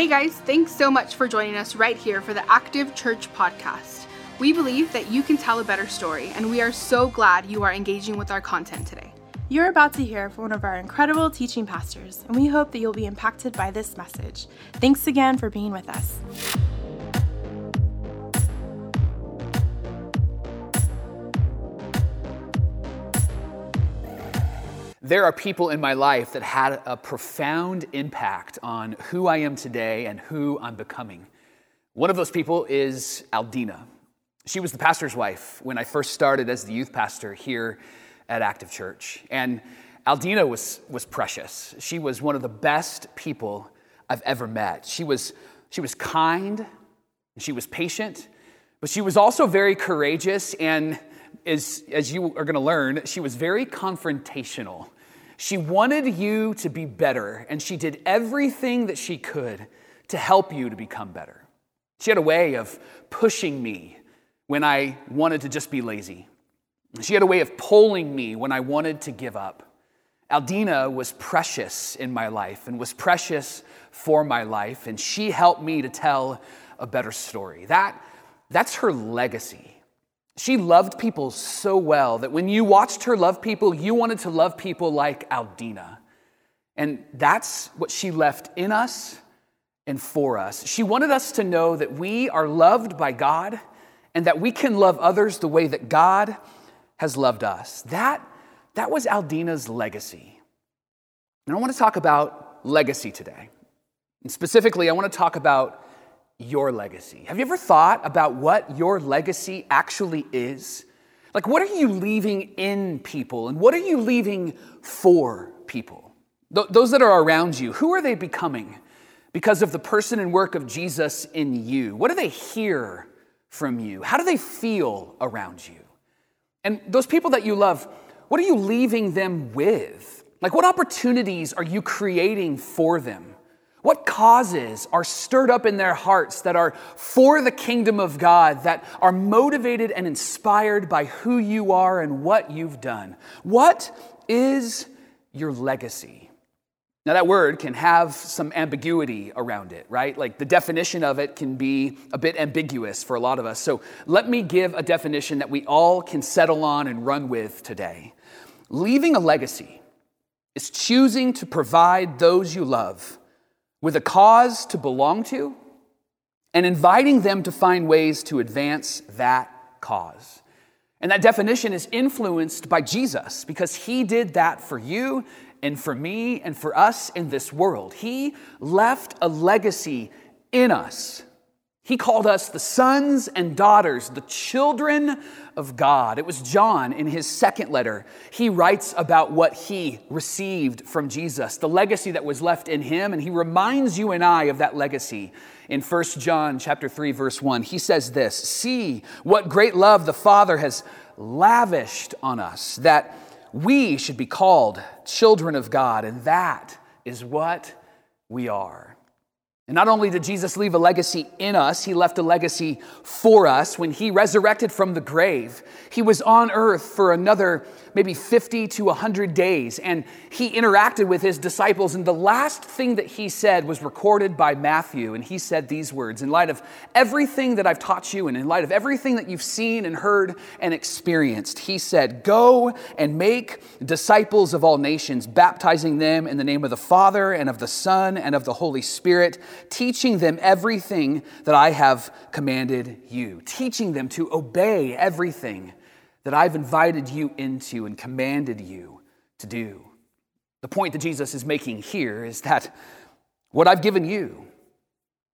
Hey guys, thanks so much for joining us right here for the Active Church podcast. We believe that you can tell a better story, and we are so glad you are engaging with our content today. You're about to hear from one of our incredible teaching pastors, and we hope that you'll be impacted by this message. Thanks again for being with us. There are people in my life that had a profound impact on who I am today and who I'm becoming. One of those people is Aldina. She was the pastor's wife when I first started as the youth pastor here at Active Church. And Aldina was, was precious. She was one of the best people I've ever met. She was, she was kind, she was patient, but she was also very courageous and as, as you are going to learn, she was very confrontational. She wanted you to be better, and she did everything that she could to help you to become better. She had a way of pushing me when I wanted to just be lazy. She had a way of pulling me when I wanted to give up. Aldina was precious in my life and was precious for my life, and she helped me to tell a better story. That, that's her legacy. She loved people so well that when you watched her love people, you wanted to love people like Aldina. And that's what she left in us and for us. She wanted us to know that we are loved by God and that we can love others the way that God has loved us. That, that was Aldina's legacy. And I want to talk about legacy today. And specifically, I want to talk about your legacy. Have you ever thought about what your legacy actually is? Like, what are you leaving in people and what are you leaving for people? Th- those that are around you, who are they becoming because of the person and work of Jesus in you? What do they hear from you? How do they feel around you? And those people that you love, what are you leaving them with? Like, what opportunities are you creating for them? What causes are stirred up in their hearts that are for the kingdom of God, that are motivated and inspired by who you are and what you've done? What is your legacy? Now, that word can have some ambiguity around it, right? Like the definition of it can be a bit ambiguous for a lot of us. So, let me give a definition that we all can settle on and run with today. Leaving a legacy is choosing to provide those you love with a cause to belong to and inviting them to find ways to advance that cause. And that definition is influenced by Jesus because he did that for you and for me and for us in this world. He left a legacy in us he called us the sons and daughters, the children of God. It was John in his second letter. He writes about what he received from Jesus, the legacy that was left in him, and he reminds you and I of that legacy in 1 John chapter 3 verse 1. He says this, "See what great love the Father has lavished on us that we should be called children of God, and that is what we are." And not only did Jesus leave a legacy in us, he left a legacy for us. When he resurrected from the grave, he was on earth for another maybe 50 to 100 days, and he interacted with his disciples. And the last thing that he said was recorded by Matthew, and he said these words In light of everything that I've taught you, and in light of everything that you've seen and heard and experienced, he said, Go and make disciples of all nations, baptizing them in the name of the Father and of the Son and of the Holy Spirit, teaching them everything that I have commanded you, teaching them to obey everything that I've invited you into and commanded you to do. The point that Jesus is making here is that what I've given you,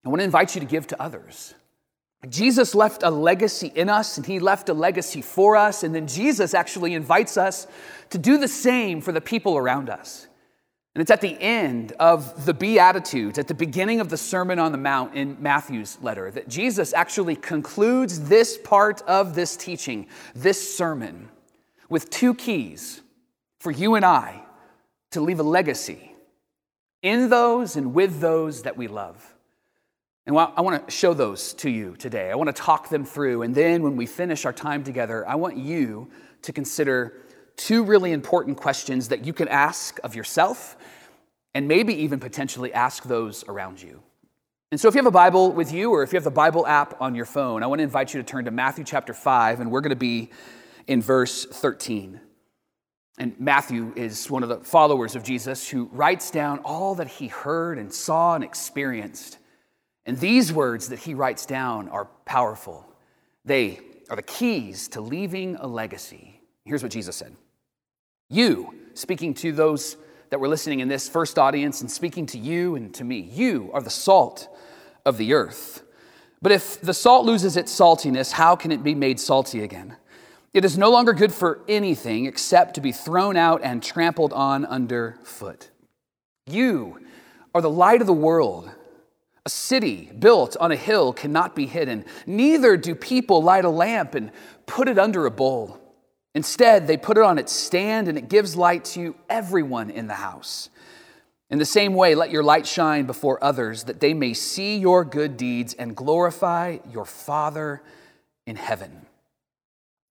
I want to invite you to give to others. Jesus left a legacy in us and he left a legacy for us, and then Jesus actually invites us to do the same for the people around us. And it's at the end of the Beatitudes, at the beginning of the Sermon on the Mount in Matthew's letter, that Jesus actually concludes this part of this teaching, this sermon, with two keys for you and I to leave a legacy in those and with those that we love. And I want to show those to you today. I want to talk them through. And then when we finish our time together, I want you to consider two really important questions that you can ask of yourself and maybe even potentially ask those around you. And so, if you have a Bible with you or if you have the Bible app on your phone, I want to invite you to turn to Matthew chapter 5, and we're going to be in verse 13. And Matthew is one of the followers of Jesus who writes down all that he heard and saw and experienced. And these words that he writes down are powerful. They are the keys to leaving a legacy. Here's what Jesus said You, speaking to those that were listening in this first audience and speaking to you and to me, you are the salt of the earth. But if the salt loses its saltiness, how can it be made salty again? It is no longer good for anything except to be thrown out and trampled on underfoot. You are the light of the world. A city built on a hill cannot be hidden. Neither do people light a lamp and put it under a bowl. Instead, they put it on its stand and it gives light to everyone in the house. In the same way, let your light shine before others, that they may see your good deeds and glorify your Father in heaven.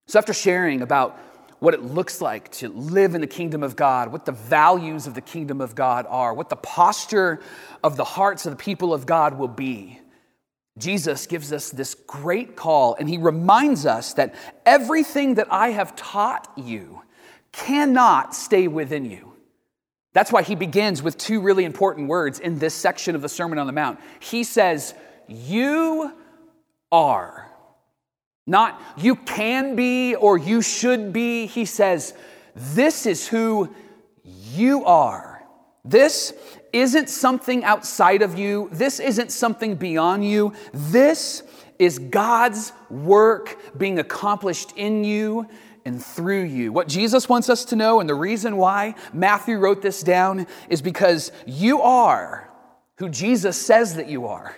So, after sharing about what it looks like to live in the kingdom of God, what the values of the kingdom of God are, what the posture of the hearts of the people of God will be, Jesus gives us this great call, and he reminds us that everything that I have taught you cannot stay within you. That's why he begins with two really important words in this section of the Sermon on the Mount. He says, You are. Not you can be or you should be. He says, This is who you are. This isn't something outside of you. This isn't something beyond you. This is God's work being accomplished in you and through you. What Jesus wants us to know, and the reason why Matthew wrote this down, is because you are who Jesus says that you are.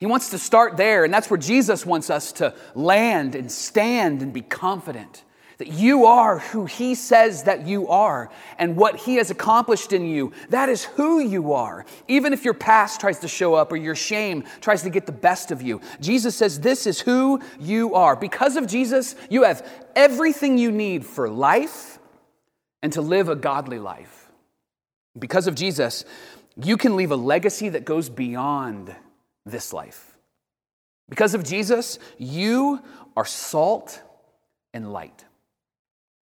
He wants to start there, and that's where Jesus wants us to land and stand and be confident that you are who He says that you are, and what He has accomplished in you. That is who you are. Even if your past tries to show up or your shame tries to get the best of you, Jesus says, This is who you are. Because of Jesus, you have everything you need for life and to live a godly life. Because of Jesus, you can leave a legacy that goes beyond this life. Because of Jesus, you are salt and light.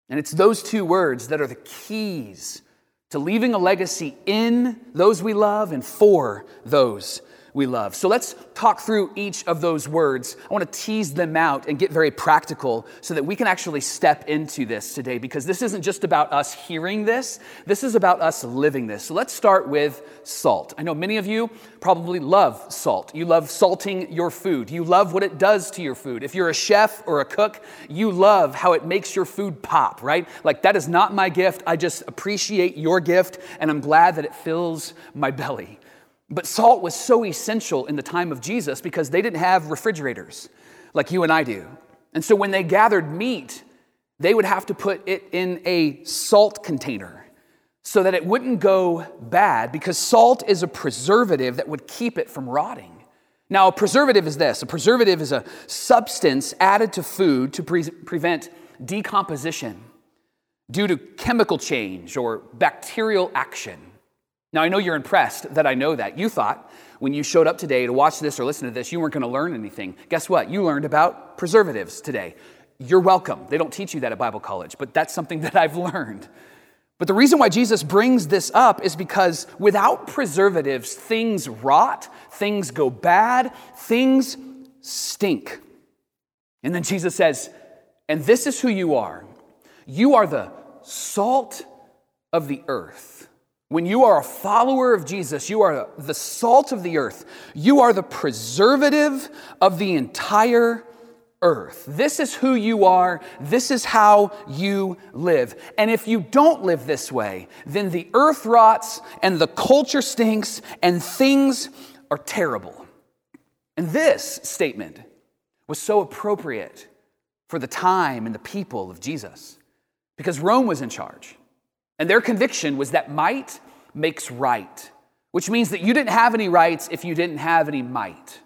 And it's those two words that are the keys to leaving a legacy in those we love and for those we love. So let's talk through each of those words. I want to tease them out and get very practical so that we can actually step into this today because this isn't just about us hearing this, this is about us living this. So let's start with salt. I know many of you probably love salt. You love salting your food, you love what it does to your food. If you're a chef or a cook, you love how it makes your food pop, right? Like, that is not my gift. I just appreciate your gift and I'm glad that it fills my belly. But salt was so essential in the time of Jesus because they didn't have refrigerators like you and I do. And so when they gathered meat, they would have to put it in a salt container so that it wouldn't go bad because salt is a preservative that would keep it from rotting. Now, a preservative is this a preservative is a substance added to food to pre- prevent decomposition due to chemical change or bacterial action. Now, I know you're impressed that I know that. You thought when you showed up today to watch this or listen to this, you weren't going to learn anything. Guess what? You learned about preservatives today. You're welcome. They don't teach you that at Bible college, but that's something that I've learned. But the reason why Jesus brings this up is because without preservatives, things rot, things go bad, things stink. And then Jesus says, and this is who you are. You are the salt of the earth. When you are a follower of Jesus, you are the salt of the earth. You are the preservative of the entire earth. This is who you are. This is how you live. And if you don't live this way, then the earth rots and the culture stinks and things are terrible. And this statement was so appropriate for the time and the people of Jesus because Rome was in charge. And their conviction was that might makes right, which means that you didn't have any rights if you didn't have any might.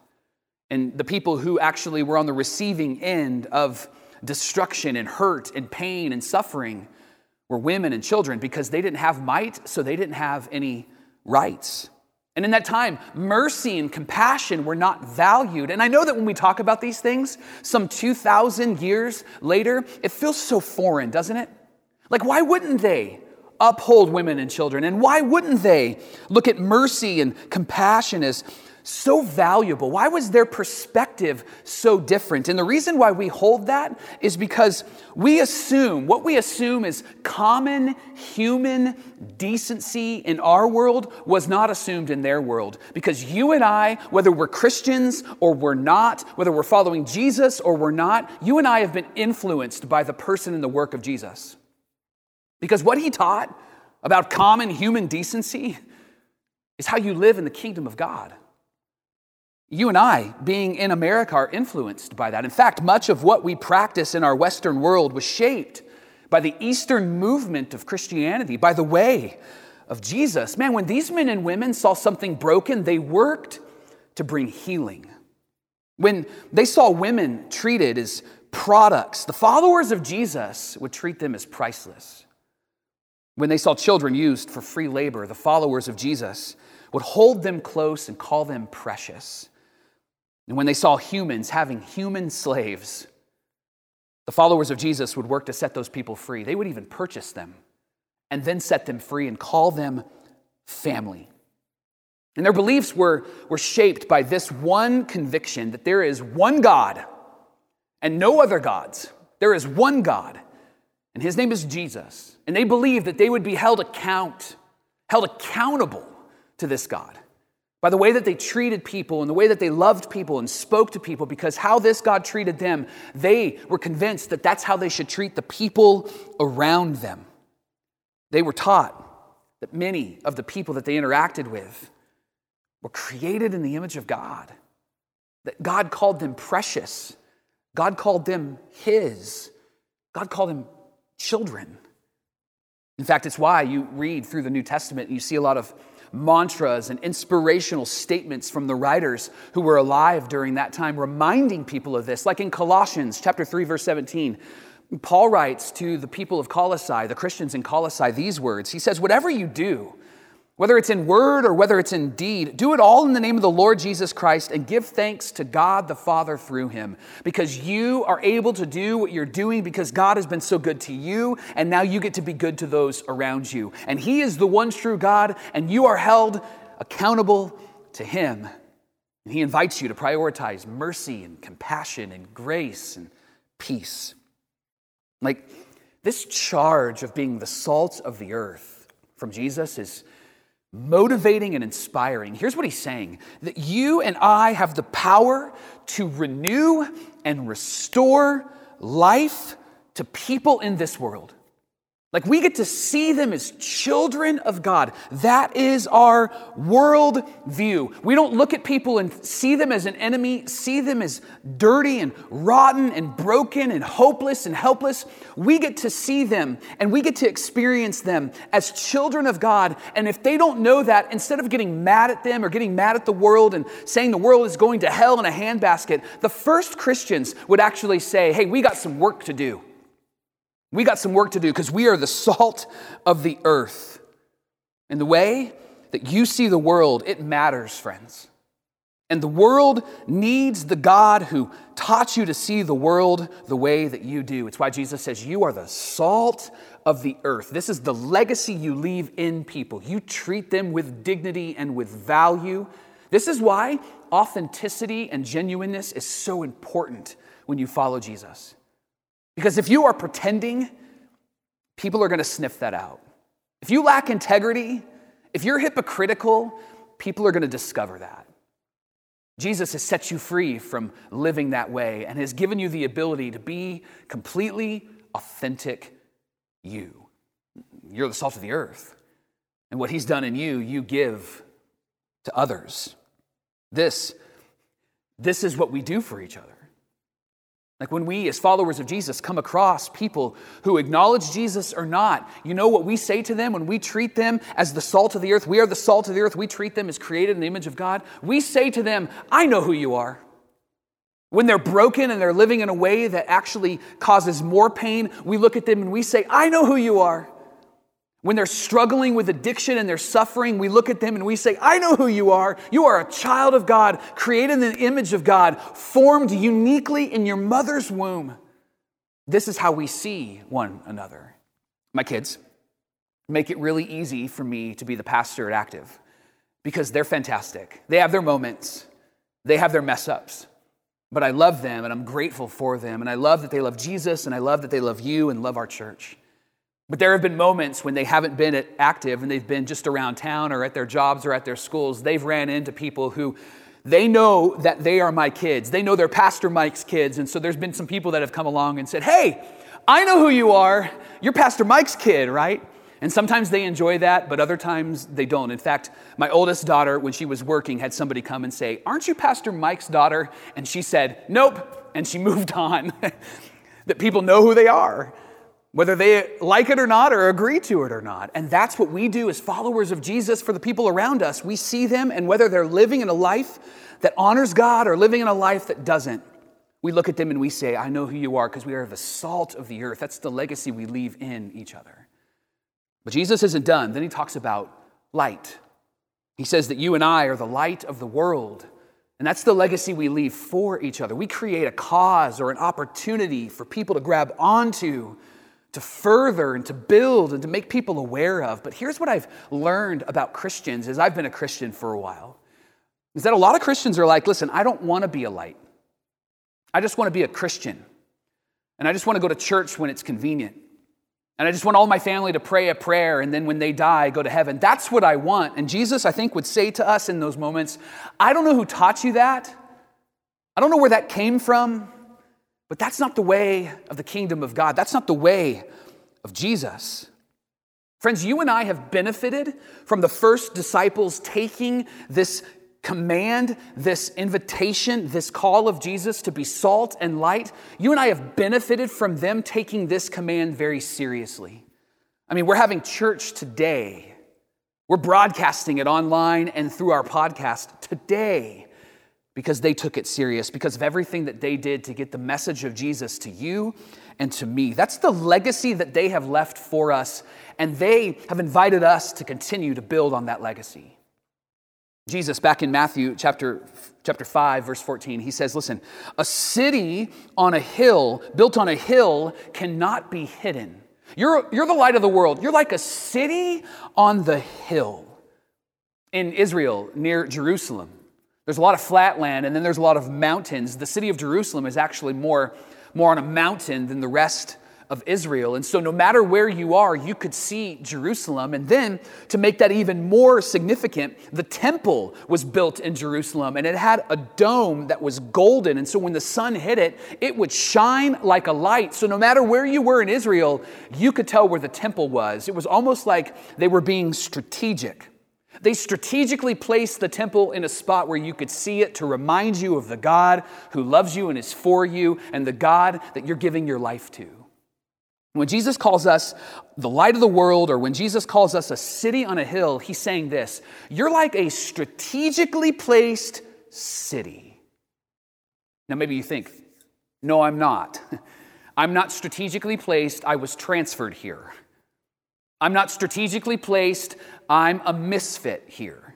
And the people who actually were on the receiving end of destruction and hurt and pain and suffering were women and children because they didn't have might, so they didn't have any rights. And in that time, mercy and compassion were not valued. And I know that when we talk about these things, some 2,000 years later, it feels so foreign, doesn't it? Like, why wouldn't they uphold women and children? And why wouldn't they look at mercy and compassion as so valuable? Why was their perspective so different? And the reason why we hold that is because we assume, what we assume is common human decency in our world was not assumed in their world. Because you and I, whether we're Christians or we're not, whether we're following Jesus or we're not, you and I have been influenced by the person and the work of Jesus. Because what he taught about common human decency is how you live in the kingdom of God. You and I, being in America, are influenced by that. In fact, much of what we practice in our Western world was shaped by the Eastern movement of Christianity, by the way of Jesus. Man, when these men and women saw something broken, they worked to bring healing. When they saw women treated as products, the followers of Jesus would treat them as priceless. When they saw children used for free labor, the followers of Jesus would hold them close and call them precious. And when they saw humans having human slaves, the followers of Jesus would work to set those people free. They would even purchase them and then set them free and call them family. And their beliefs were, were shaped by this one conviction that there is one God and no other gods. There is one God, and his name is Jesus. And they believed that they would be held account, held accountable to this God by the way that they treated people and the way that they loved people and spoke to people, because how this God treated them, they were convinced that that's how they should treat the people around them. They were taught that many of the people that they interacted with were created in the image of God, that God called them precious, God called them His, God called them children. In fact, it's why you read through the New Testament and you see a lot of mantras and inspirational statements from the writers who were alive during that time, reminding people of this. Like in Colossians chapter 3, verse 17, Paul writes to the people of Colossae, the Christians in Colossae, these words. He says, Whatever you do, whether it's in word or whether it's in deed, do it all in the name of the Lord Jesus Christ and give thanks to God the Father through him. Because you are able to do what you're doing because God has been so good to you, and now you get to be good to those around you. And he is the one true God, and you are held accountable to him. And he invites you to prioritize mercy and compassion and grace and peace. Like this charge of being the salt of the earth from Jesus is motivating and inspiring. Here's what he's saying that you and I have the power to renew and restore life to people in this world. Like we get to see them as children of God. That is our world view. We don't look at people and see them as an enemy, see them as dirty and rotten and broken and hopeless and helpless. We get to see them and we get to experience them as children of God. And if they don't know that, instead of getting mad at them or getting mad at the world and saying the world is going to hell in a handbasket, the first Christians would actually say, hey, we got some work to do. We got some work to do because we are the salt of the earth. And the way that you see the world, it matters, friends. And the world needs the God who taught you to see the world the way that you do. It's why Jesus says, You are the salt of the earth. This is the legacy you leave in people. You treat them with dignity and with value. This is why authenticity and genuineness is so important when you follow Jesus. Because if you are pretending, people are going to sniff that out. If you lack integrity, if you're hypocritical, people are going to discover that. Jesus has set you free from living that way and has given you the ability to be completely authentic you. You're the salt of the earth. And what he's done in you, you give to others. This, this is what we do for each other. Like when we, as followers of Jesus, come across people who acknowledge Jesus or not, you know what we say to them when we treat them as the salt of the earth? We are the salt of the earth. We treat them as created in the image of God. We say to them, I know who you are. When they're broken and they're living in a way that actually causes more pain, we look at them and we say, I know who you are. When they're struggling with addiction and they're suffering, we look at them and we say, I know who you are. You are a child of God, created in the image of God, formed uniquely in your mother's womb. This is how we see one another. My kids make it really easy for me to be the pastor at Active because they're fantastic. They have their moments, they have their mess ups. But I love them and I'm grateful for them. And I love that they love Jesus and I love that they love you and love our church. But there have been moments when they haven't been active and they've been just around town or at their jobs or at their schools. They've ran into people who they know that they are my kids. They know they're Pastor Mike's kids. And so there's been some people that have come along and said, Hey, I know who you are. You're Pastor Mike's kid, right? And sometimes they enjoy that, but other times they don't. In fact, my oldest daughter, when she was working, had somebody come and say, Aren't you Pastor Mike's daughter? And she said, Nope. And she moved on. that people know who they are, whether they like it or not, or agree to it or not. And that's what we do as followers of Jesus for the people around us. We see them, and whether they're living in a life that honors God or living in a life that doesn't, we look at them and we say, I know who you are because we are the salt of the earth. That's the legacy we leave in each other. But Jesus isn't done. Then he talks about light. He says that you and I are the light of the world. And that's the legacy we leave for each other. We create a cause or an opportunity for people to grab onto, to further and to build and to make people aware of. But here's what I've learned about Christians as I've been a Christian for a while. Is that a lot of Christians are like, listen, I don't want to be a light. I just want to be a Christian. And I just want to go to church when it's convenient. And I just want all my family to pray a prayer and then when they die, go to heaven. That's what I want. And Jesus, I think, would say to us in those moments, I don't know who taught you that. I don't know where that came from, but that's not the way of the kingdom of God. That's not the way of Jesus. Friends, you and I have benefited from the first disciples taking this command, this invitation, this call of Jesus to be salt and light, you and I have benefited from them taking this command very seriously. I mean, we're having church today. We're broadcasting it online and through our podcast today because they took it serious, because of everything that they did to get the message of Jesus to you and to me. That's the legacy that they have left for us, and they have invited us to continue to build on that legacy. Jesus, back in Matthew chapter, chapter 5, verse 14, he says, Listen, a city on a hill, built on a hill, cannot be hidden. You're, you're the light of the world. You're like a city on the hill. In Israel, near Jerusalem, there's a lot of flat land and then there's a lot of mountains. The city of Jerusalem is actually more, more on a mountain than the rest of Israel. And so, no matter where you are, you could see Jerusalem. And then, to make that even more significant, the temple was built in Jerusalem and it had a dome that was golden. And so, when the sun hit it, it would shine like a light. So, no matter where you were in Israel, you could tell where the temple was. It was almost like they were being strategic. They strategically placed the temple in a spot where you could see it to remind you of the God who loves you and is for you and the God that you're giving your life to. When Jesus calls us the light of the world, or when Jesus calls us a city on a hill, he's saying this You're like a strategically placed city. Now, maybe you think, No, I'm not. I'm not strategically placed, I was transferred here. I'm not strategically placed, I'm a misfit here.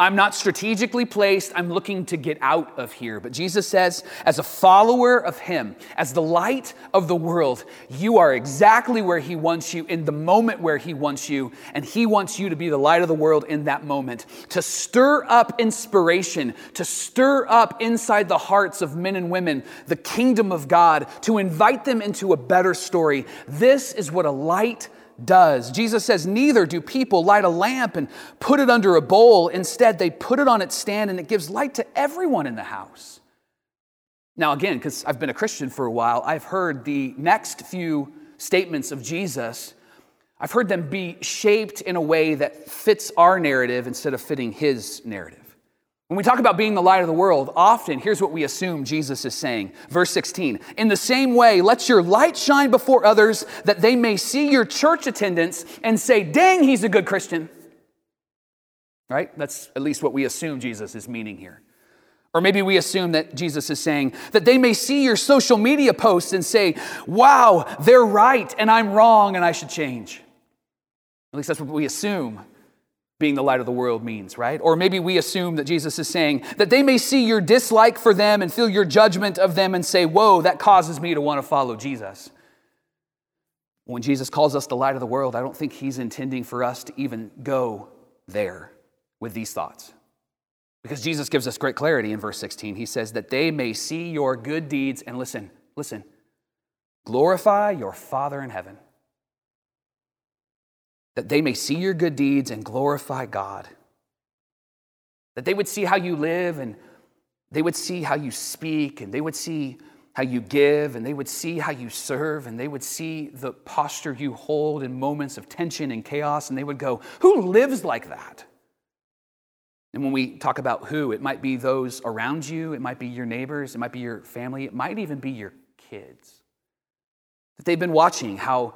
I'm not strategically placed. I'm looking to get out of here. But Jesus says, as a follower of Him, as the light of the world, you are exactly where He wants you in the moment where He wants you. And He wants you to be the light of the world in that moment, to stir up inspiration, to stir up inside the hearts of men and women the kingdom of God, to invite them into a better story. This is what a light does. Jesus says, Neither do people light a lamp and put it under a bowl. Instead, they put it on its stand and it gives light to everyone in the house. Now, again, because I've been a Christian for a while, I've heard the next few statements of Jesus, I've heard them be shaped in a way that fits our narrative instead of fitting his narrative. When we talk about being the light of the world, often here's what we assume Jesus is saying. Verse 16 In the same way, let your light shine before others that they may see your church attendance and say, Dang, he's a good Christian. Right? That's at least what we assume Jesus is meaning here. Or maybe we assume that Jesus is saying that they may see your social media posts and say, Wow, they're right and I'm wrong and I should change. At least that's what we assume being the light of the world means, right? Or maybe we assume that Jesus is saying that they may see your dislike for them and feel your judgment of them and say, Whoa, that causes me to want to follow Jesus. When Jesus calls us the light of the world, I don't think he's intending for us to even go there with these thoughts. Because Jesus gives us great clarity in verse 16. He says that they may see your good deeds and listen, listen, glorify your Father in heaven that they may see your good deeds and glorify God. That they would see how you live and they would see how you speak and they would see how you give and they would see how you serve and they would see the posture you hold in moments of tension and chaos and they would go, Who lives like that? And when we talk about who, it might be those around you, it might be your neighbors, it might be your family, it might even be your kids. That they've been watching how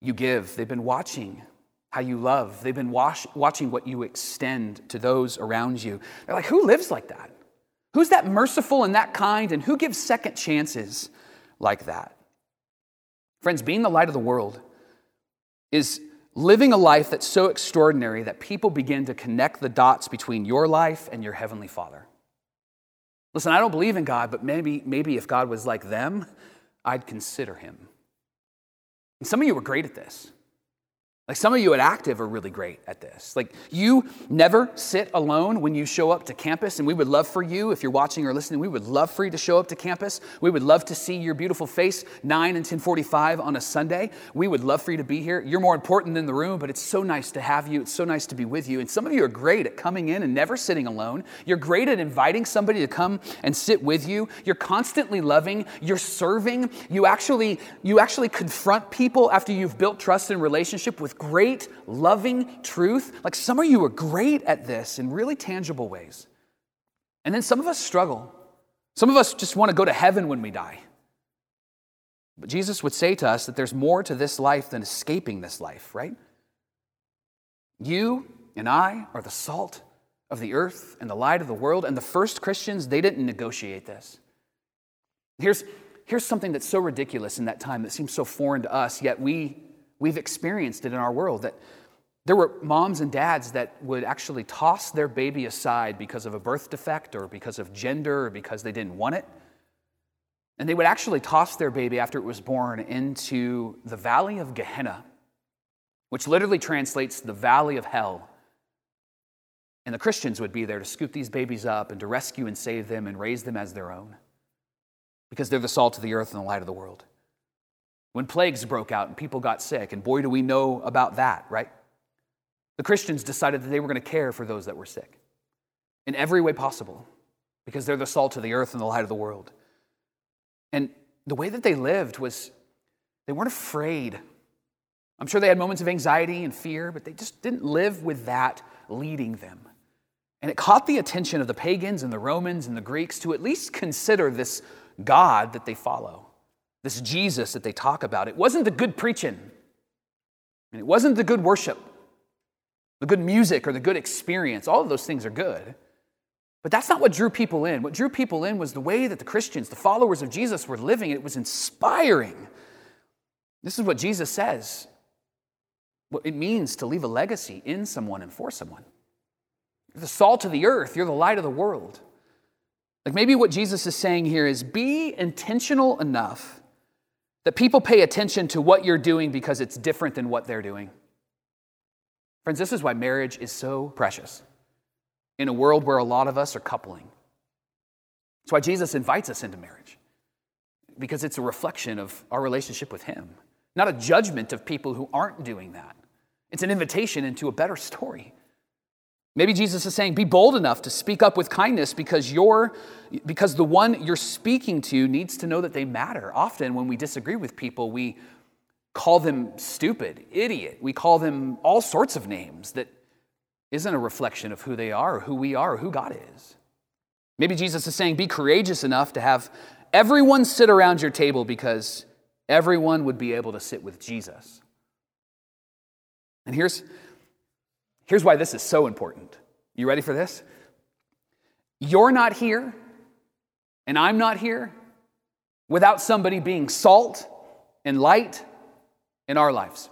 you give. They've been watching how you love. They've been watch, watching what you extend to those around you. They're like, who lives like that? Who's that merciful and that kind? And who gives second chances like that? Friends, being the light of the world is living a life that's so extraordinary that people begin to connect the dots between your life and your heavenly Father. Listen, I don't believe in God, but maybe, maybe if God was like them, I'd consider him. And some of you are great at this. Like some of you at Active are really great at this. Like you never sit alone when you show up to campus, and we would love for you, if you're watching or listening, we would love for you to show up to campus. We would love to see your beautiful face 9 and 1045 on a Sunday. We would love for you to be here. You're more important than the room, but it's so nice to have you. It's so nice to be with you. And some of you are great at coming in and never sitting alone. You're great at inviting somebody to come and sit with you. You're constantly loving, you're serving. You actually you actually confront people after you've built trust and relationship with great, loving truth. Like some of you are great at this in really tangible ways. And then some of us struggle. Some of us just want to go to heaven when we die. But Jesus would say to us that there's more to this life than escaping this life, right? You and I are the salt of the earth and the light of the world. And the first Christians, they didn't negotiate this. Here's, here's something that's so ridiculous in that time that seems so foreign to us, yet we We've experienced it in our world that there were moms and dads that would actually toss their baby aside because of a birth defect or because of gender or because they didn't want it. And they would actually toss their baby after it was born into the valley of Gehenna, which literally translates the valley of hell. And the Christians would be there to scoop these babies up and to rescue and save them and raise them as their own because they're the salt of the earth and the light of the world when plagues broke out and people got sick. And boy, do we know about that, right? The Christians decided that they were going to care for those that were sick in every way possible because they're the salt of the earth and the light of the world. And the way that they lived was they weren't afraid. I'm sure they had moments of anxiety and fear, but they just didn't live with that leading them. And it caught the attention of the pagans and the Romans and the Greeks to at least consider this God that they follow this Jesus that they talk about, it wasn't the good preaching, and it wasn't the good worship, the good music, or the good experience. All of those things are good. But that's not what drew people in. What drew people in was the way that the Christians, the followers of Jesus, were living. It was inspiring. This is what Jesus says what it means to leave a legacy in someone and for someone. You're the salt of the earth, you're the light of the world. Like maybe what Jesus is saying here is be intentional enough that people pay attention to what you're doing because it's different than what they're doing. Friends, this is why marriage is so precious in a world where a lot of us are coupling. That's why Jesus invites us into marriage, because it's a reflection of our relationship with Him, not a judgment of people who aren't doing that. It's an invitation into a better story. Maybe Jesus is saying, be bold enough to speak up with kindness because you're, because the one you're speaking to needs to know that they matter. Often when we disagree with people, we call them stupid, idiot. We call them all sorts of names that isn't a reflection of who they are or who we are or who God is. Maybe Jesus is saying, be courageous enough to have everyone sit around your table because everyone would be able to sit with Jesus. And here's Here's why this is so important. You ready for this? You're not here, and I'm not here without somebody being salt and light in our lives.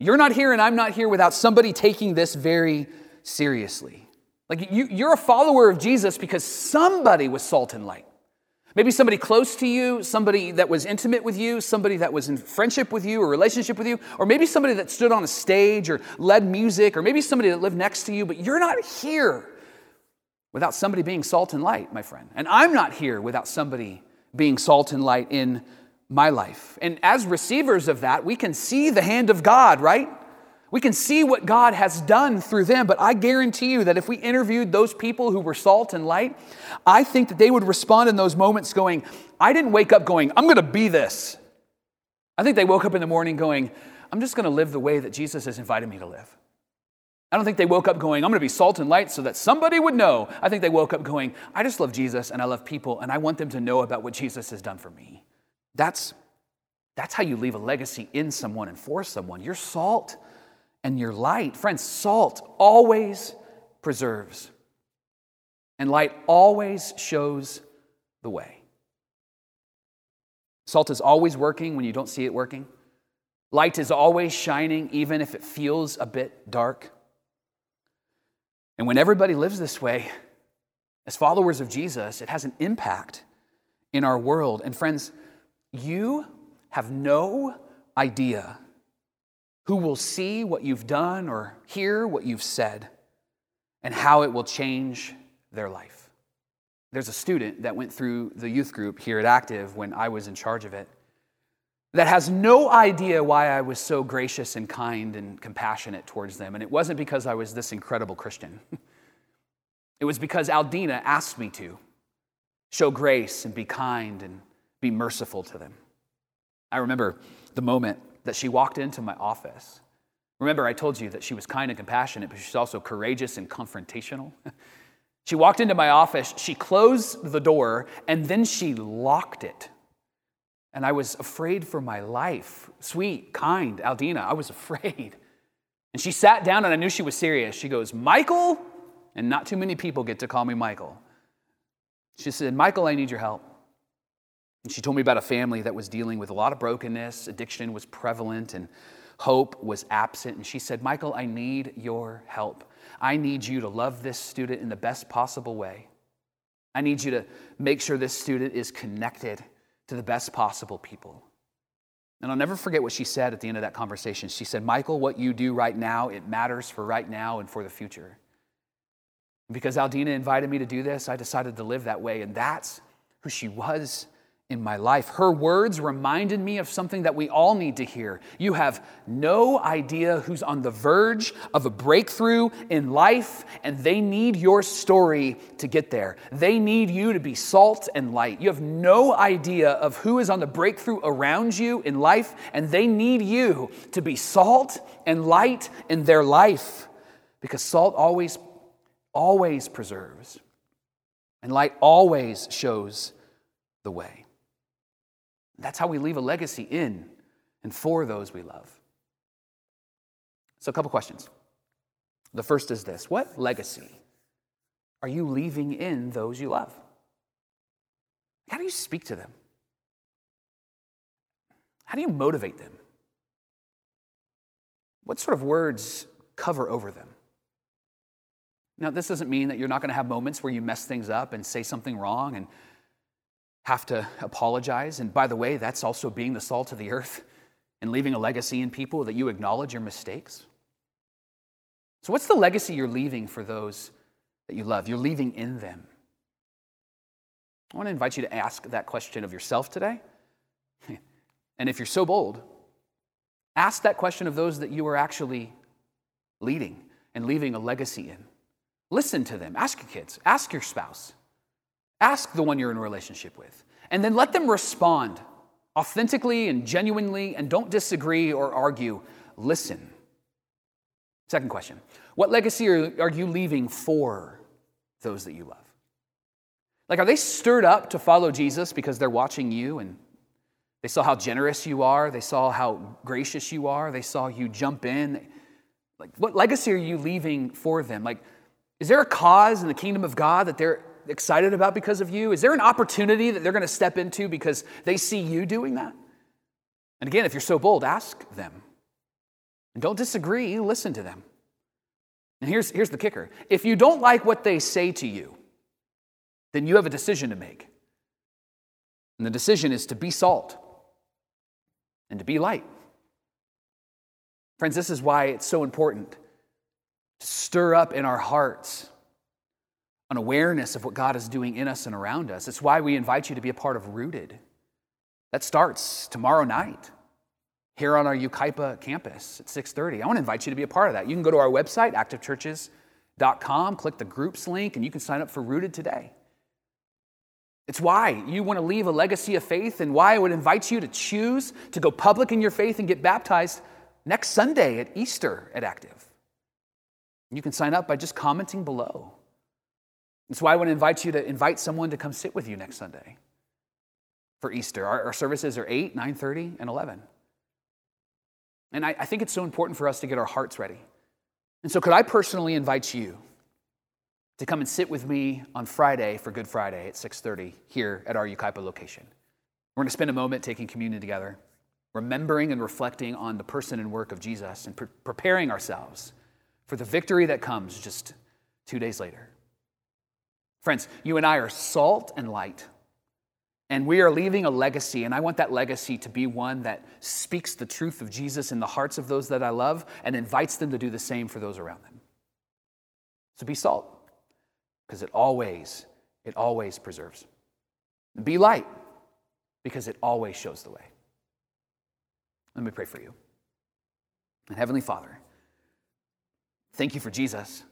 You're not here and I'm not here without somebody taking this very seriously. Like you, you're a follower of Jesus because somebody was salt and light. Maybe somebody close to you, somebody that was intimate with you, somebody that was in friendship with you or relationship with you, or maybe somebody that stood on a stage or led music, or maybe somebody that lived next to you, but you're not here without somebody being salt and light, my friend. And I'm not here without somebody being salt and light in my life. And as receivers of that, we can see the hand of God, right? We can see what God has done through them, but I guarantee you that if we interviewed those people who were salt and light, I think that they would respond in those moments going, I didn't wake up going, I'm gonna be this. I think they woke up in the morning going, I'm just gonna live the way that Jesus has invited me to live. I don't think they woke up going, I'm gonna be salt and light so that somebody would know. I think they woke up going, I just love Jesus and I love people and I want them to know about what Jesus has done for me. That's, that's how you leave a legacy in someone and for someone. You're salt and your light. Friends, salt always preserves, and light always shows the way. Salt is always working when you don't see it working. Light is always shining, even if it feels a bit dark. And when everybody lives this way, as followers of Jesus, it has an impact in our world. And friends, you have no idea who will see what you've done or hear what you've said and how it will change their life. There's a student that went through the youth group here at Active when I was in charge of it that has no idea why I was so gracious and kind and compassionate towards them. And it wasn't because I was this incredible Christian, it was because Aldina asked me to show grace and be kind and be merciful to them. I remember the moment that she walked into my office. Remember, I told you that she was kind and compassionate, but she's also courageous and confrontational. she walked into my office, she closed the door, and then she locked it. And I was afraid for my life. Sweet, kind Aldina, I was afraid. And she sat down, and I knew she was serious. She goes, Michael, and not too many people get to call me Michael. She said, Michael, I need your help. And she told me about a family that was dealing with a lot of brokenness, addiction was prevalent, and hope was absent. And she said, Michael, I need your help. I need you to love this student in the best possible way. I need you to make sure this student is connected to the best possible people. And I'll never forget what she said at the end of that conversation. She said, Michael, what you do right now, it matters for right now and for the future. because Aldina invited me to do this, I decided to live that way. And that's who she was in my life. Her words reminded me of something that we all need to hear. You have no idea who's on the verge of a breakthrough in life, and they need your story to get there. They need you to be salt and light. You have no idea of who is on the breakthrough around you in life, and they need you to be salt and light in their life because salt always, always preserves, and light always shows the way. That's how we leave a legacy in and for those we love. So, a couple questions. The first is this What legacy are you leaving in those you love? How do you speak to them? How do you motivate them? What sort of words cover over them? Now, this doesn't mean that you're not going to have moments where you mess things up and say something wrong and have to apologize. And by the way, that's also being the salt of the earth and leaving a legacy in people that you acknowledge your mistakes. So, what's the legacy you're leaving for those that you love? You're leaving in them. I want to invite you to ask that question of yourself today. And if you're so bold, ask that question of those that you are actually leading and leaving a legacy in. Listen to them. Ask your kids, ask your spouse. Ask the one you're in a relationship with, and then let them respond authentically and genuinely, and don't disagree or argue. Listen. Second question What legacy are, are you leaving for those that you love? Like, are they stirred up to follow Jesus because they're watching you and they saw how generous you are, they saw how gracious you are, they saw you jump in? Like, what legacy are you leaving for them? Like, is there a cause in the kingdom of God that they're excited about because of you? Is there an opportunity that they're going to step into because they see you doing that? And again, if you're so bold, ask them. And don't disagree, listen to them. And here's, here's the kicker if you don't like what they say to you, then you have a decision to make. And the decision is to be salt and to be light. Friends, this is why it's so important to stir up in our hearts an awareness of what God is doing in us and around us. It's why we invite you to be a part of Rooted. That starts tomorrow night here on our Yucaipa campus at 6:30. I want to invite you to be a part of that. You can go to our website activechurches.com, click the groups link and you can sign up for Rooted today. It's why you want to leave a legacy of faith and why I would invite you to choose to go public in your faith and get baptized next Sunday at Easter at Active. You can sign up by just commenting below. That's why I want to invite you to invite someone to come sit with you next Sunday for Easter. Our, our services are 8, 9:30, and 11. And I, I think it's so important for us to get our hearts ready. And so could I personally invite you to come and sit with me on Friday for Good Friday at 6:30 here at our Yucaipa location. We're going to spend a moment taking communion together, remembering and reflecting on the person and work of Jesus and pre- preparing ourselves for the victory that comes just 2 days later. Friends, you and I are salt and light. And we are leaving a legacy, and I want that legacy to be one that speaks the truth of Jesus in the hearts of those that I love and invites them to do the same for those around them. So be salt because it always, it always preserves. Be light because it always shows the way. Let me pray for you. And Heavenly Father, thank you for Jesus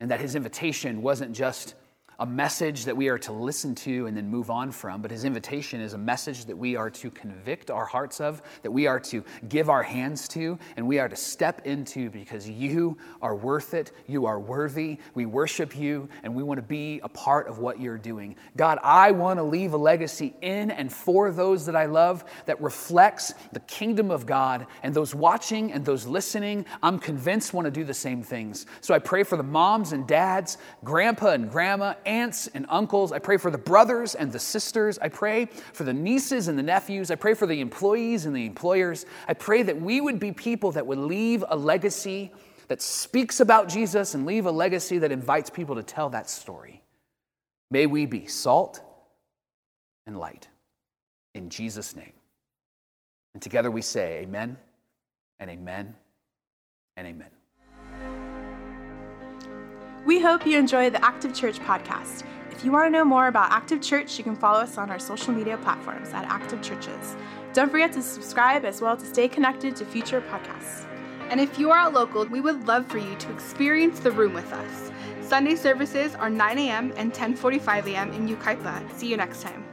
and that his invitation wasn't just a message that we are to listen to and then move on from, but his invitation is a message that we are to convict our hearts of, that we are to give our hands to, and we are to step into because you are worth it. You are worthy. We worship you, and we want to be a part of what you're doing. God, I want to leave a legacy in and for those that I love that reflects the kingdom of God, and those watching and those listening, I'm convinced want to do the same things. So I pray for the moms and dads, grandpa and grandma, aunts and uncles. I pray for the brothers and the sisters. I pray for the nieces and the nephews. I pray for the employees and the employers. I pray that we would be people that would leave a legacy that speaks about Jesus and leave a legacy that invites people to tell that story. May we be salt and light in Jesus' name. And together we say, Amen and Amen and Amen. We hope you enjoy the Active Church podcast. If you want to know more about Active Church, you can follow us on our social media platforms at Active Churches. Don't forget to subscribe as well to stay connected to future podcasts. And if you are a local, we would love for you to experience the room with us. Sunday services are 9 a.m. and 10:45 a.m. in Yucaipa. See you next time.